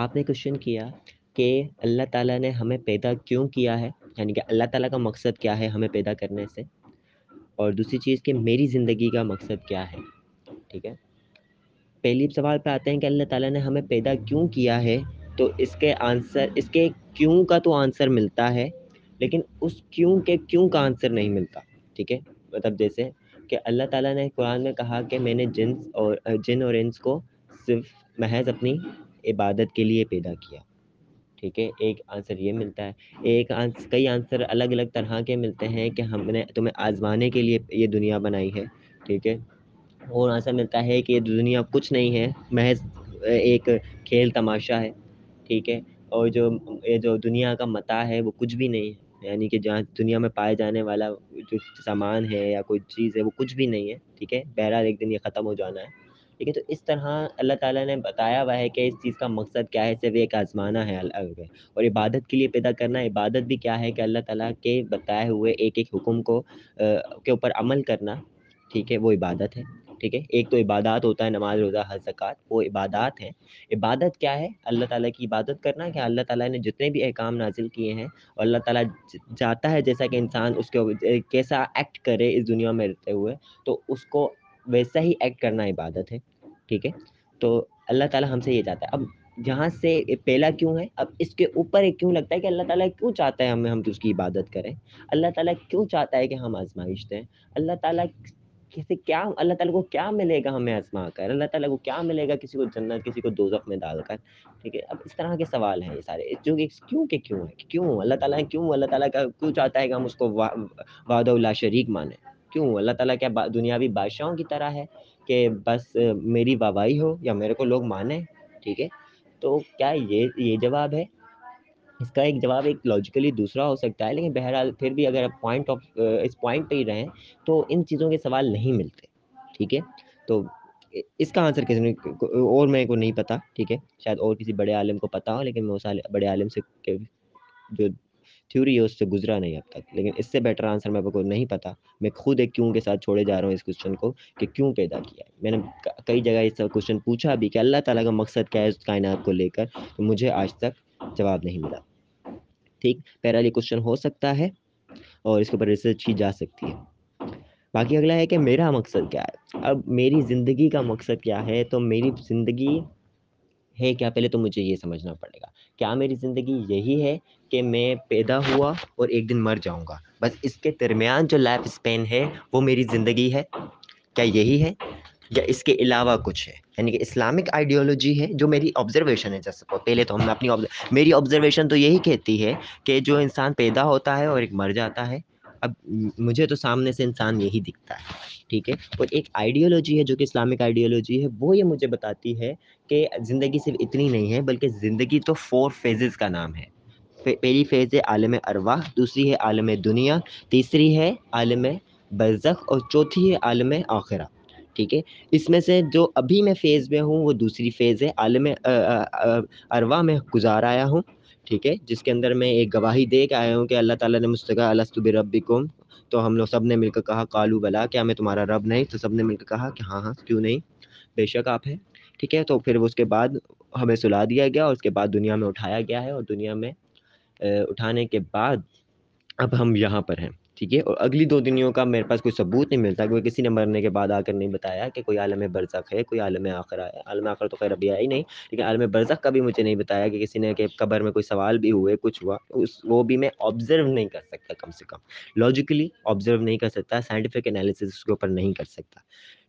آپ نے کوشچن کیا کہ اللہ تعالیٰ نے ہمیں پیدا کیوں کیا ہے؟ یعنی کہ اللہ تعالیٰ کا مقصد کیا ہے ہمیں پیدا کرنے سے؟ اور دوسری چیز کہ میری زندگی کا مقصد کیا ہے؟ ٹھیک ہے؟ پہلی سوال پہ آتے ہیں کہ اللہ تعالیٰ نے ہمیں پیدا کیوں کیا ہے؟ تو اس کے آنسر اس کے کیوں کا تو آنسر ملتا ہے، لیکن اس کیوں کے کیوں کا آنسر نہیں ملتا، ٹھیک ہے؟ مطلب جیسے کہ اللہ تعالیٰ نے قرآن میں کہا کہ میں نے جنس اور، جن اور انس کو صرف محض اپنی عبادت کے لیے پیدا کیا۔ ٹھیک ہے؟ ایک آنسر یہ ملتا ہے۔ ایک آنسر کئی آنسر الگ الگ طرح کے ملتے ہیں کہ ہم نے تمہیں آزمانے کے لیے یہ دنیا بنائی ہے۔ ٹھیک ہے؟ اور آنسر ملتا ہے کہ یہ دنیا کچھ نہیں ہے، محض ایک کھیل تماشا ہے۔ ٹھیک ہے؟ اور جو، یہ جو دنیا کا متا ہے وہ کچھ بھی نہیں ہے۔ یعنی کہ جہاں دنیا میں پائے جانے والا جو سامان ہے یا کوئی چیز ہے وہ کچھ بھی نہیں ہے۔ ٹھیک ہے؟ بہرحال ایک دن یہ ختم ہو جانا ہے۔ ٹھیک ہے، تو اس طرح اللہ تعالیٰ نے بتایا ہوا ہے کہ اس چیز کا مقصد کیا ہے، صرف ایک آزمانا ہے اور عبادت کے لیے پیدا کرنا، عبادت بھی کیا ہے کہ اللہ تعالیٰ کے بتائے ہوئے ایک ایک حکم کو کے اوپر عمل کرنا، ٹھیک ہے، وہ عبادت ہے، ٹھیک ہے۔ ایک تو عبادات ہوتا ہے، نماز، روزہ، حج، زکوٰۃ، وہ عبادات ہیں۔ عبادت کیا ہے؟ اللہ تعالیٰ کی عبادت کرنا کہ اللہ تعالیٰ نے جتنے بھی احکام نازل کیے ہیں اور اللہ تعالیٰ چاہتا ہے جیسا کہ انسان اس کے کیسا ایکٹ کرے اس دنیا میں رہتے ہوئے، تو اس کو ویسا ہی ایکٹ کرنا عبادت ہے، ٹھیک ہے؟ تو اللہ تعالیٰ ہم سے یہ چاہتا ہے، اب جہاں سے پہلا کیوں ہے، اب اس کے اوپر ایک کیوں لگتا ہے کہ اللہ تعالیٰ کیوں چاہتا ہے ہمیں ہم اس کی عبادت کریں؟ اللہ تعالیٰ کیوں چاہتا ہے کہ ہم آزمائش دیں اللہ تعالیٰ کسی کیا، اللہ تعالیٰ کو کیا ملے گا ہمیں آزما کر؟ اللہ تعالیٰ کو کیا ملے گا کسی کو جنت، کسی کو دوزخ میں ڈال کر؟ ٹھیک ہے؟ اب اس طرح کے سوال ہیں یہ سارے، جو کہ کیوں کہ کیوں ہے کیوں؟ اللہ تعالیٰ کیوں، اللہ تعالیٰ کا کیوں چاہتا ہے کہ ہم اس کو وعد اللہ شریک مانیں؟ کیوں؟ اللہ تعالیٰ کیا دنیاوی بادشاہوں کی طرح ہے کہ بس میری واہوائی ہو یا میرے کو لوگ مانیں ٹھیک ہے؟ تو کیا یہ یہ جواب ہے؟ اس کا ایک جواب ایک لاجیکلی دوسرا ہو سکتا ہے، لیکن بہرحال پھر بھی اگر آپ پوائنٹ آف اس پوائنٹ پہ ہی رہیں تو ان چیزوں کے سوال نہیں ملتے، ٹھیک ہے؟ تو اس کا آنسر کسی نے، اور میرے کو نہیں پتا، ٹھیک ہے؟ شاید اور کسی بڑے عالم کو پتا ہو، لیکن میں اس بڑے عالم سے جو تھیوری ہے، اس سے گزرا نہیں اب تک۔ لیکن اس سے بیٹر آنسر میرے کو نہیں پتا۔ میں خود ایک کیوں کے ساتھ چھوڑے جا رہا ہوں اس کوشچن کو کہ کیوں پیدا کیا ہے؟ میں نے کئی جگہ اس کوشچن پوچھا بھی کہ اللہ تعالیٰ کا مقصد کیا ہے اس کائنات کو لے کر؟ تو مجھے آج تک جواب نہیں ملا۔ ٹھیک؟ پہلا یہ کوشچن ہو سکتا ہے اور اس کے اوپر ریسرچ کی جا سکتی ہے۔ باقی اگلا ہے کہ میرا مقصد کیا ہے؟ اب میری زندگی کا مقصد کیا ہے؟ تو میری زندگی ہے کیا؟ پہلے تو مجھے یہ سمجھنا پڑے گا۔ کیا میری زندگی یہی ہے کہ میں پیدا ہوا اور ایک دن مر جاؤں گا؟ بس اس کے درمیان جو لائف اسپین ہے، وہ میری زندگی ہے۔ کیا یہی ہے؟ یا اس کے علاوہ کچھ ہے؟ یعنی کہ اسلامک آئیڈیالوجی ہے جو میری آبزرویشن ہے، جیسے پہلے تو ہم اپنی میری آبزرویشن تو یہی کہتی ہے کہ جو انسان پیدا ہوتا ہے اور ایک مر جاتا ہے اب مجھے تو سامنے سے انسان یہی دکھتا ہے، ٹھیک ہے؟ اور ایک آئیڈیالوجی ہے جو کہ اسلامک آئیڈیالوجی ہے، وہ یہ مجھے بتاتی ہے کہ زندگی صرف اتنی نہیں ہے بلکہ زندگی تو فور فیزز کا نام ہے۔ پہلی فیز ہے عالم ارواح، دوسری ہے عالم دنیا، تیسری ہے عالم برزخ اور چوتھی ہے عالم آخرہ، ٹھیک ہے؟ اس میں سے جو ابھی میں فیز میں ہوں، وہ دوسری فیز ہے، عالم اروا میں گزار آیا ہوں۔ ٹھیک ہے، جس کے اندر میں ایک گواہی دے کے آیا ہوں کہ اللہ تعالیٰ نے مستقا السطب رب تو ہم لوگ سب نے مل کر کہا کالو بلا، کیا میں تمہارا رب نہیں؟ تو سب نے مل کر کہا کہ ہاں ہاں کیوں نہیں؟ بے شک آپ ہیں، ٹھیک ہے۔ تو پھر اس کے بعد ہمیں سلا دیا گیا اور اس کے بعد دنیا میں اٹھایا گیا ہے اور دنیا میں اٹھانے کے بعد اب ہم یہاں پر ہیں۔ ٹھیک ہے؟ اور اگلی دو دنوں کا میرے پاس کوئی ثبوت نہیں ملتا کہ کسی نے مرنے کے بعد آ کر نہیں بتایا کہ کوئی عالم برزخ ہے، کوئی عالم آخر ہے۔ عالم آخر تو خیر ابھی آیا ہی نہیں، لیکن عالم برزخ کا بھی مجھے نہیں بتایا کہ کسی نے کہ قبر میں کوئی سوال بھی ہوئے، کچھ ہوا۔ اس، وہ بھی میں آبزرو نہیں کر سکتا کم سے کم۔ لاجیکلی آبزرو نہیں کر سکتا سائنٹیفک انالیسس اس کے اوپر نہیں کر سکتا۔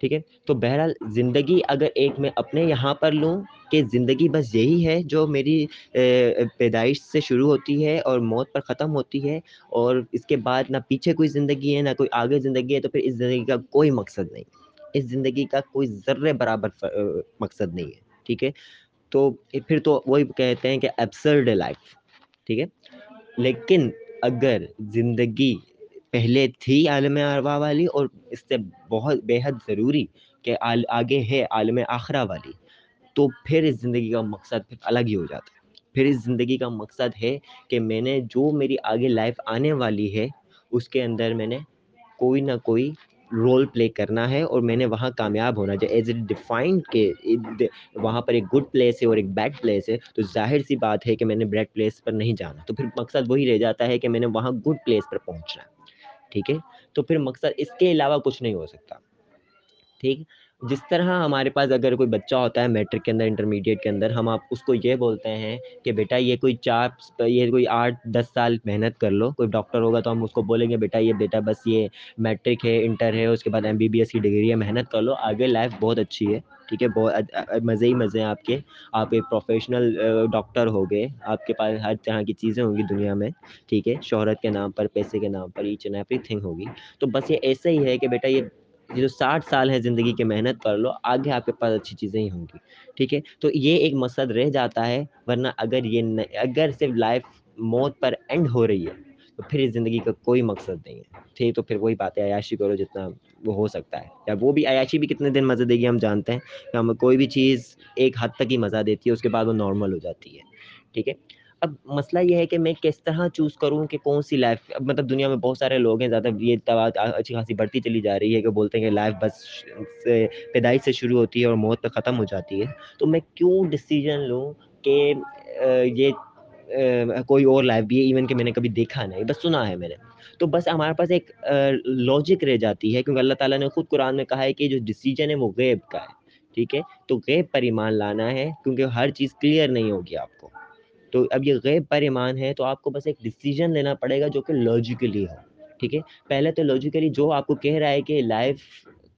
ٹھیک ہے؟ تو بہرحال زندگی اگر ایک میں اپنے یہاں پر لوں کہ زندگی بس یہی ہے جو میری پیدائش سے شروع ہوتی ہے اور موت پر ختم ہوتی ہے اور اس کے بعد نہ پیچھے کوئی زندگی ہے، نہ کوئی آگے زندگی ہے، تو پھر اس زندگی کا کوئی مقصد نہیں۔ اس زندگی کا کوئی ذرے برابر مقصد نہیں ہے، ٹھیک ہے؟ تو پھر تو وہی کہتے ہیں کہ ایبسرڈ لائف ٹھیک ہے؟ لیکن اگر زندگی پہلے تھی عالم اروا والی اور اس سے بہت بے حد ضروری کہ آگے ہے عالم آخرہ والی۔ تو پھر اس زندگی کا مقصد پھر الگ ہی ہو جاتا ہے۔ پھر اس زندگی کا مقصد ہے کہ میں نے جو میری آگے لائف آنے والی ہے، اس کے اندر میں نے کوئی نہ کوئی رول پلے کرنا ہے اور میں نے وہاں کامیاب ہونا چاہیے۔ ایز اے ڈیفائنڈ کہ وہاں پر ایک گڈ پلیس ہے اور ایک بیڈ پلیس ہے، تو ظاہر سی بات ہے کہ میں نے بیڈ پلیس پر نہیں جانا۔ تو پھر مقصد وہی رہ جاتا ہے کہ میں نے وہاں گڈ پلیس پر پہنچنا ہے۔ ٹھیک ہے؟ تو پھر مقصد اس کے علاوہ کچھ نہیں ہو سکتا۔ ٹھیک؟ جس طرح ہمارے پاس اگر کوئی بچہ ہوتا ہے میٹرک کے اندر، انٹرمیڈیٹ کے اندر، ہم آپ اس کو یہ بولتے ہیں کہ بیٹا یہ کوئی چار، یہ کوئی آٹھ، دس سال محنت کر لو، کوئی ڈاکٹر ہوگا تو ہم اس کو بولیں گے، بیٹا یہ بیٹا بس یہ میٹرک ہے، انٹر ہے، اس کے بعد ایم بی بی ایس کی ڈگری ہے، محنت کر لو، آگے لائف بہت اچھی ہے۔ ٹھیک ہے، بہت مزے ہی مزے ہیں آپ کے۔ آپ ایک پروفیشنل ڈاکٹر ہو گئے۔ آپ کے پاس ہر طرح کی چیزیں ہوں گی دنیا میں، ٹھیک ہے۔ شہرت کے نام پر، پیسے کے نام پر ایچ اینڈ ایوری تھنگ ہوگی۔ تو بس یہ ایسا ہی ہے کہ بیٹا، یہ یہ جو ساٹھ سال ہے زندگی کی محنت کر لو، آگے آپ کے پاس اچھی چیزیں ہی ہوں گی، ٹھیک ہے۔ تو یہ ایک مقصد رہ جاتا ہے، ورنہ اگر یہ اگر صرف لائف موت پر اینڈ ہو رہی ہے تو پھر اس زندگی کا کوئی مقصد نہیں ہے۔ ٹھیک تو پھر وہی بات ہے عیاشی کرو جتنا وہ ہو سکتا ہے۔ یا وہ بھی عیاشی بھی کتنے دن مزہ دے گی ہم جانتے ہیں کہ ہمیں کوئی بھی چیز ایک حد تک ہی مزہ دیتی ہے، اس کے بعد وہ نارمل ہو جاتی ہے۔ ٹھیک ہے؟ اب مسئلہ یہ ہے کہ میں کس طرح چوز کروں کہ کون سی لائف اب مطلب دنیا میں بہت سارے لوگ ہیں، زیادہ یہ اچھی خاصی بڑھتی چلی جا رہی ہے کہ بولتے ہیں کہ لائف بس سے پیدائش سے شروع ہوتی ہے اور موت پہ ختم ہو جاتی ہے۔ تو میں کیوں ڈسیزن لوں کہ یہ کوئی اور لائف بھی ہے ایون کہ میں نے کبھی دیکھا نہیں، بس سنا ہے میں نے۔ تو بس ہمارے پاس ایک لاجک رہ جاتی ہے، کیونکہ اللہ تعالیٰ نے خود قرآن میں کہا ہے کہ جو ڈسیجن ہے وہ غیب کا ہے، ٹھیک ہے؟ تو غیب پر ایمان لانا ہے، کیونکہ ہر چیز کلیئر نہیں ہوگی آپ کو۔ تو اب یہ غیب پر ایمان ہے، تو آپ کو بس ایک ڈسیجن لینا پڑے گا جو کہ لاجیکلی ہو، ٹھیک ہے؟ پہلے تو لاجیکلی جو آپ کو کہہ رہا ہے کہ لائف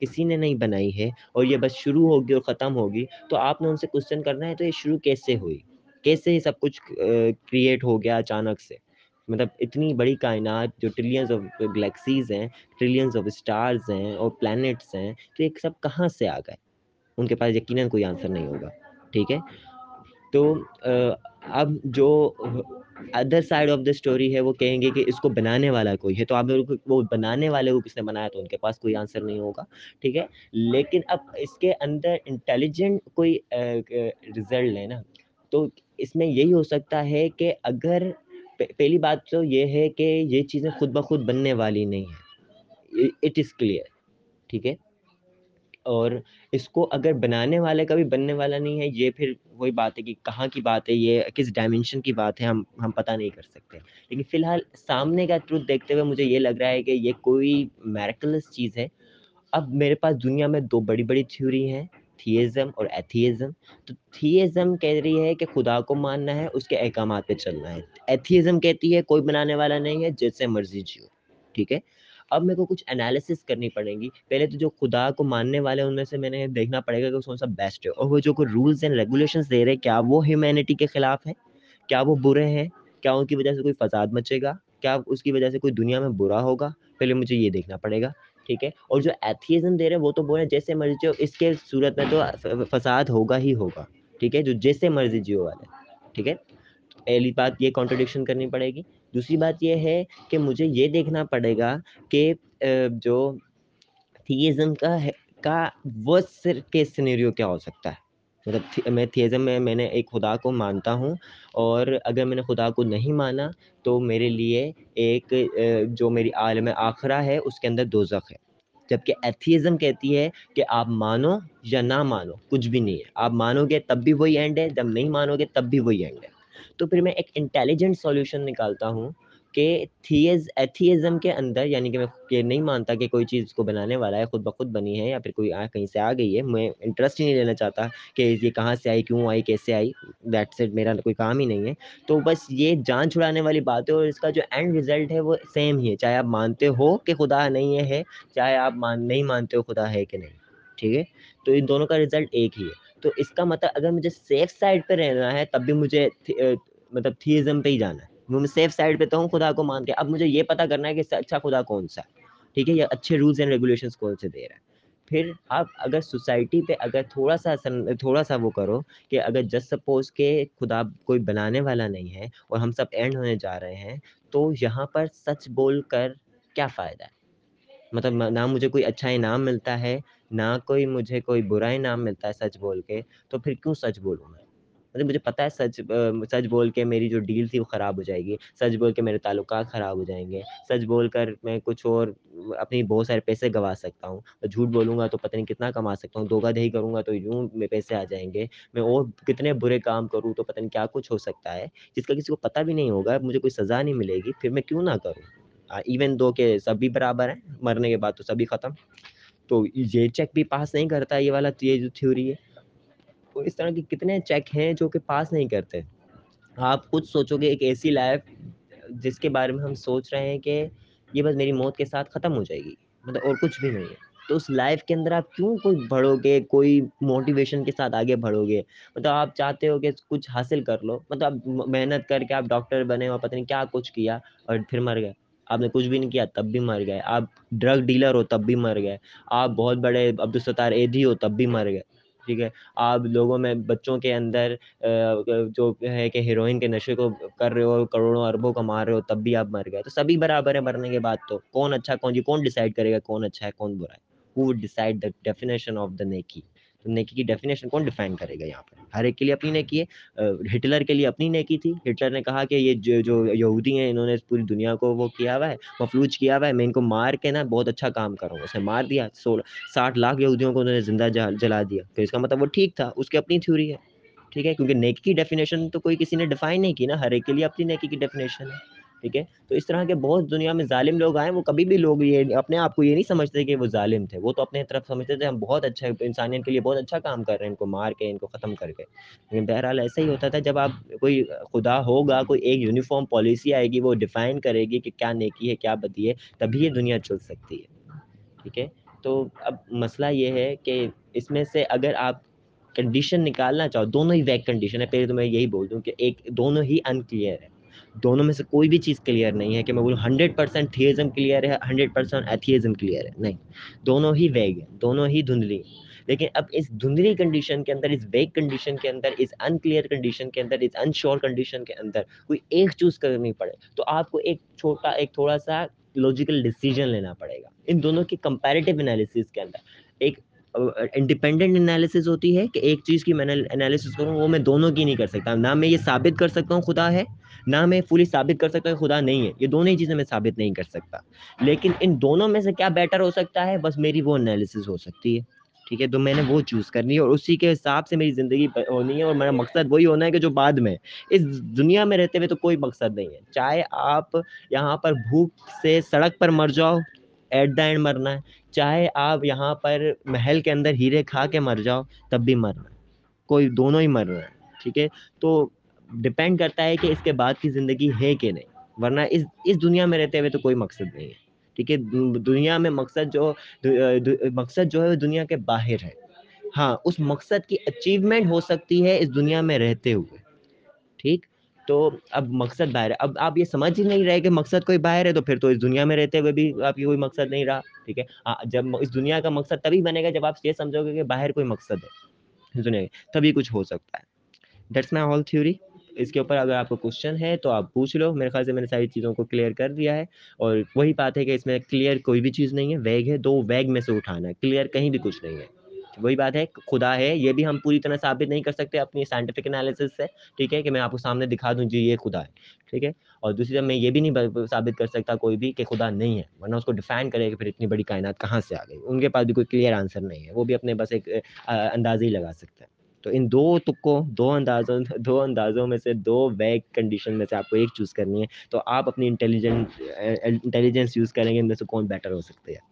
کسی نے نہیں بنائی ہے، اور یہ بس شروع ہوگی اور ختم ہوگی، تو آپ نے ان سے کوشچن کرنا ہے، تو یہ شروع کیسے ہوئی؟ کیسے یہ سب کچھ کریٹ ہو گیا اچانک سے؟ مطلب اتنی بڑی کائنات جو ٹریلینز آف گلیکسیز ہیں ٹریلینز آف اسٹارز ہیں اور پلانٹس ہیں، تو یہ سب کہاں سے آ گئے؟ ان کے پاس یقیناً کوئی آنسر نہیں ہوگا، ٹھیک ہے؟ تو اب جو other side of the story ہے، وہ کہیں گے کہ اس کو بنانے والا کوئی ہے، تو آپ وہ بنانے والے کو کس نے بنایا، تو ان کے پاس کوئی آنسر نہیں ہوگا، ٹھیک ہے؟ لیکن اب اس کے اندر انٹیلیجنٹ کوئی رزلٹ لیں نا، تو اس میں یہی ہو سکتا ہے کہ اگر پہلی بات تو یہ ہے کہ یہ چیزیں خود بخود بننے والی نہیں ہیں۔ اٹ از کلیئر ٹھیک ہے؟ اور اس کو اگر بنانے والے کا بھی بننے والا نہیں ہے، یہ پھر وہی بات ہے کہ کہاں کی بات ہے، یہ کس ڈائمینشن کی بات ہے، ہم ہم پتہ نہیں کر سکتے۔ لیکن فی الحال سامنے کا ٹروتھ دیکھتے ہوئے مجھے یہ لگ رہا ہے کہ یہ کوئی میریکلس چیز ہے۔ اب میرے پاس دنیا میں دو بڑی بڑی تھیوری ہیں۔ تھیزم اور ایتھیزم تو تھیزم کہہ رہی ہے کہ خدا کو ماننا ہے، اس کے احکامات پہ چلنا ہے۔ ایتھیزم کہتی ہے، کوئی بنانے والا نہیں ہے، جیسے مرضی جیو، ٹھیک ہے؟ اب میرے کو کچھ انالیسس کرنی پڑیں گی۔ پہلے تو جو خدا کو ماننے والے ان میں سے میں نے دیکھنا پڑے گا کہ کون سا بیسٹ ہے۔ اور وہ جو کوئی رولس اینڈ ریگولیشنس دے رہے کیا وہ ہیومینٹی کے خلاف ہیں؟ کیا وہ برے ہیں؟ کیا ان کی وجہ سے کوئی فساد مچے گا؟ کیا اس کی وجہ سے کوئی دنیا میں برا ہوگا؟ پہلے مجھے یہ دیکھنا پڑے گا۔ ٹھیک ہے؟ اور جو ایتھیزم دے رہے ہیں وہ تو بول رہے ہیں جیسے مرضی ہو اس کے صورت میں تو فساد ہوگا ہی ہوگا، ٹھیک ہے؟ جو جیسے مرضی جیو والے، ٹھیک ہے؟ پہلی بات یہ کانٹروڈکشن کرنی پڑے گی۔ دوسری بات یہ ہے کہ مجھے یہ دیکھنا پڑے گا کہ جو تھیزم کا ہے، کا وہ سر کے سینیریو کیا ہو سکتا ہے؟ مطلب میں تھیزم میں میں نے ایک خدا کو مانتا ہوں اور اگر میں نے خدا کو نہیں مانا تو میرے لیے ایک جو میری عالم آخرہ ہے، اس کے اندر دوزخ ہے۔ جبکہ ایتھیزم کہتی ہے کہ آپ مانو یا نہ مانو، کچھ بھی نہیں ہے۔ آپ مانو گے تب بھی وہی اینڈ ہے، جب نہیں مانو گے تب بھی وہی اینڈ ہے۔ تو پھر میں ایک انٹیلیجنٹ سولوشن نکالتا ہوں کہ تھیز ایتھیزم کے اندر یعنی کہ میں یہ نہیں مانتا کہ کوئی چیز کو بنانے والا ہے، خود بخود بنی ہے یا پھر کوئی کہیں سے آ گئی ہے، میں انٹرسٹ ہی نہیں لینا چاہتا کہ یہ کہاں سے آئی، کیوں آئی، کیسے آئی دیٹ سیٹ میرا کوئی کام ہی نہیں ہے۔ تو بس یہ جان چھڑانے والی بات ہے اور اس کا جو اینڈ رزلٹ ہے وہ سیم ہی ہے۔ چاہے آپ مانتے ہو کہ خدا نہیں ہے، چاہے آپ مان نہیں مانتے ہو خدا ہے کہ نہیں، ٹھیک ہے؟ تو ان دونوں کا رزلٹ ایک ہی ہے۔ تو اس کا مطلب اگر مجھے سیف سائڈ پہ رہنا ہے، تب بھی مجھے مطلب تھیزم پہ ہی جانا ہے۔ میں سیف سائڈ پہ تو ہوں خدا کو مان کے اب مجھے یہ پتا کرنا ہے کہ اچھا خدا کون سا ہے۔ ٹھیک ہے یا اچھے رولس اینڈ ریگولیشنس کون سے دے رہا ہے۔ پھر آپ اگر سوسائٹی پہ اگر تھوڑا سا تھوڑا سا وہ کرو کہ اگر جسٹ سپوز کہ خدا کوئی بنانے والا نہیں ہے اور ہم سب اینڈ ہونے جا رہے ہیں، تو یہاں پر سچ بول کر کیا فائدہ ہے؟ مطلب نہ مجھے کوئی اچھا انعام ملتا ہے، نہ کوئی مجھے کوئی برا انعام ملتا ہے سچ بول کے، تو پھر کیوں سچ بولوں میں؟ مطلب مجھے پتہ ہے سچ سچ بول کے میری جو ڈیل تھی وہ خراب ہو جائے گی۔ سچ بول کے میرے تعلقات خراب ہو جائیں گے۔ سچ بول کر میں کچھ اور اپنی بہت سارے پیسے گنوا سکتا ہوں۔ جھوٹ بولوں گا تو پتہ نہیں کتنا کما سکتا ہوں۔ دھوکہ دہی کروں گا تو یوں میں پیسے آ جائیں گے۔ میں اور کتنے برے کام کروں تو پتہ نہیں کیا کچھ ہو سکتا ہے۔ جس کا کسی کو پتہ بھی نہیں ہوگا، مجھے کوئی سزا نہیں ملے گی۔ پھر میں کیوں نہ کروں؟ ایون دو کہ سبھی برابر ہیں، مرنے کے بعد تو سبھی ختم۔ تو یہ چیک بھی پاس نہیں کرتا یہ والا یہ جو تھیوری ہے۔ تو اس طرح کے کتنے چیک ہیں جو کہ پاس نہیں کرتے۔ آپ خود سوچو گے ایک ایسی لائف جس کے بارے میں ہم سوچ رہے ہیں کہ یہ بس میری موت کے ساتھ ختم ہو جائے گی مطلب اور کچھ بھی نہیں ہے۔ تو اس لائف کے اندر آپ کیوں کوئی بڑھو گے، کوئی موٹیویشن کے ساتھ آگے بڑھو گے؟ مطلب آپ چاہتے ہو کہ کچھ حاصل کر لو مطلب محنت کر کے آپ ڈاکٹر بنے اور پتہ نہیں کیا کچھ کیا اور پھر مر گئے۔ آپ نے کچھ بھی نہیں کیا، تب بھی مر گئے۔ آپ ڈرگ ڈیلر ہو تب بھی مر گئے۔ آپ بہت بڑے عبدالستار ایدھی ہو تب بھی مر گئے۔ ٹھیک ہے۔ آپ لوگوں میں بچوں کے اندر جو ہے کہ ہیروئن کے نشے کو کر رہے ہو، کروڑوں اربوں کا مار رہے ہو، تب بھی آپ مر گئے۔ تو سبھی برابر ہے مرنے کے بعد تو۔ کون اچھا کون جی کون ڈیسائڈ کرے گا کون اچھا ہے، کون برا ہے؟ Who decide the definition of the نیکی نیکی کی ڈیفینیشن کون ڈیفائن کرے گا یہاں پر؟ ہر ایک کے لیے اپنی نیکی ہے۔ ہٹلر کے لیے اپنی نیکی تھی۔ ہٹلر نے کہا کہ یہ جو جو یہودی ہیں، انہوں نے پوری دنیا کو وہ کیا ہوا ہے، مفلوج کیا ہوا ہے۔ میں ان کو مار کے نا بہت اچھا کام کروں اسے مار دیا، سولہ، ساٹھ لاکھ یہودیوں کو انہوں نے زندہ جلا دیا۔ تو اس کا مطلب وہ ٹھیک تھا، اس کی اپنی تھیوری ہے۔ ٹھیک ہے؟ کیونکہ نیکی کی ڈیفینیشن تو کوئی کسی نے ڈیفائن نہیں کی نا۔ ہر ایک کے لیے اپنی نیکی کی ڈیفینیشن ہے۔ ٹھیک ہے؟ تو اس طرح کے بہت دنیا میں ظالم لوگ آئے، وہ کبھی بھی لوگ یہ اپنے آپ کو یہ نہیں سمجھتے کہ وہ ظالم تھے۔ وہ تو اپنے طرف سمجھتے تھے، ہم بہت اچھا انسانیت کے لیے بہت اچھا کام کر رہے ہیں، ان کو مار کے، ان کو ختم کر کے۔ لیکن بہرحال ایسا ہی ہوتا تھا، جب آپ کوئی خدا ہوگا، کوئی ایک یونیفارم پالیسی آئے گی، وہ ڈیفائن کرے گی کہ کیا نیکی ہے، کیا بدی ہے، تبھی یہ دنیا چل سکتی ہے۔ ٹھیک ہے؟ تو اب مسئلہ یہ ہے کہ اس میں سے اگر آپ کنڈیشن نکالنا چاہو، دونوں ہی ویک کنڈیشن ہے۔ پہلے تو میں یہی بول دوں کہ ایک دونوں ہی انکلیئر ہے۔ دونوں میں سے کوئی بھی چیز کلیئر نہیں ہے کہ میں بولوں ہنڈریڈ پرسینٹ تھیزم کلیئر ہے ہنڈریڈ پرسینٹ ایتھیزم کلیئر ہے۔ نہیں، دونوں ہی ویگ ہیں، دونوں ہی دھندلی ہیں۔ لیکن اب اس دھندلی کنڈیشن کے اندر، اس ویگ کنڈیشن کے اندر، اس انکلیئر کنڈیشن کے اندر، اس انشور کنڈیشن کے اندر کوئی ایک چوز کرنی پڑے۔ تو آپ کو ایک چھوٹا، ایک تھوڑا سا لوجیکل ڈیسیجن لینا پڑے گا۔ ان دونوں کی کمپیریٹیو انالیسس کے اندر ایک انڈیپینڈنٹ انالیسس ہوتی ہے کہ ایک چیز کی میں انالیسس کروں، وہ میں دونوں کی نہیں کر سکتا۔ نہ میں یہ ثابت کر سکتا ہوں خدا ہے نہ میں فلی ثابت کر سکتا ہوں خدا نہیں ہے، یہ دونوں ہی چیزیں میں ثابت نہیں کر سکتا۔ لیکن ان دونوں میں سے کیا بیٹر ہو سکتا ہے؟ بس میری وہ انالیسس ہو سکتی ہے۔ ٹھیک ہے، تو میں نے وہ چوز کرنی ہے اور اسی کے حساب سے میری زندگی ہونی ہے اور میرا مقصد وہی ہونا ہے کہ جو بعد میں اس دنیا میں رہتے ہوئے تو کوئی مقصد نہیں ہے۔ چاہے آپ یہاں پر بھوک سے سڑک پر مر جاؤ ایٹ دا اینڈ مرنا ہے۔ چاہے آپ یہاں پر محل کے اندر ہیرے کھا کے مر جاؤ، تب بھی مرنا ہے۔ کوئی دونوں ہی مر رہے ہیں ٹھیک ہے، تو ڈپینڈ کرتا ہے کہ اس کے بعد کی زندگی ہے کہ نہیں۔ ورنہ اس اس دنیا میں رہتے ہوئے تو کوئی مقصد نہیں ہے۔ ٹھیک ہے، دنیا میں مقصد جو مقصد جو ہے وہ دنیا کے باہر ہے۔ ہاں اس مقصد کی اچیومنٹ ہو سکتی ہے اس دنیا میں رہتے ہوئے۔ ٹھیک؟ تو اب مقصد باہر ہے۔ اب آپ یہ سمجھ ہی نہیں رہے کہ مقصد کوئی باہر ہے تو پھر تو اس دنیا میں رہتے ہوئے بھی آپ کی کوئی مقصد نہیں رہا۔ ٹھیک ہے؟ ہاں، جب اس دنیا کا مقصد تبھی بنے گا جب آپ یہ سمجھو گے کہ باہر کوئی مقصد ہے۔ اس دنیا تبھی کچھ ہو سکتا ہے۔ دیٹس مائی ہول تھیوری اس کے اوپر اگر آپ کو کوشچن ہے تو آپ پوچھ لو۔ میرے خیال سے میں نے ساری چیزوں کو کلیئر کر دیا ہے اور وہی بات ہے کہ اس میں کلیئر کوئی بھی چیز نہیں ہے۔ ویگ ہے، دو ویگ میں سے اٹھانا ہے۔ کلیئر کہیں بھی کچھ نہیں ہے۔ وہی بات ہے، خدا ہے، یہ بھی ہم پوری طرح ثابت نہیں کر سکتے اپنی سائنٹیفک انالیسس سے۔ ٹھیک ہے کہ میں آپ کو سامنے دکھا دوں جی یہ خدا ہے۔ ٹھیک ہے؟ اور دوسری طرف میں یہ بھی نہیں ثابت کر سکتا کوئی بھی کہ خدا نہیں ہے۔ ورنہ اس کو ڈیفائن کرے کہ پھر اتنی بڑی کائنات کہاں سے آ گئی۔ ان کے پاس بھی کوئی کلیئر آنسر نہیں ہے۔ وہ بھی اپنے بس ایک اندازے ہی لگا سکتا ہے تو ان دو تکوں، دو اندازوں دو اندازوں میں سے دو ویگ کنڈیشن میں سے آپ کو ایک چوز کرنی ہے، تو آپ اپنی انٹیلیجنٹ انٹیلیجنس یوز کریں گے، ان میں سے کون بیٹر ہو سکتے ہیں؟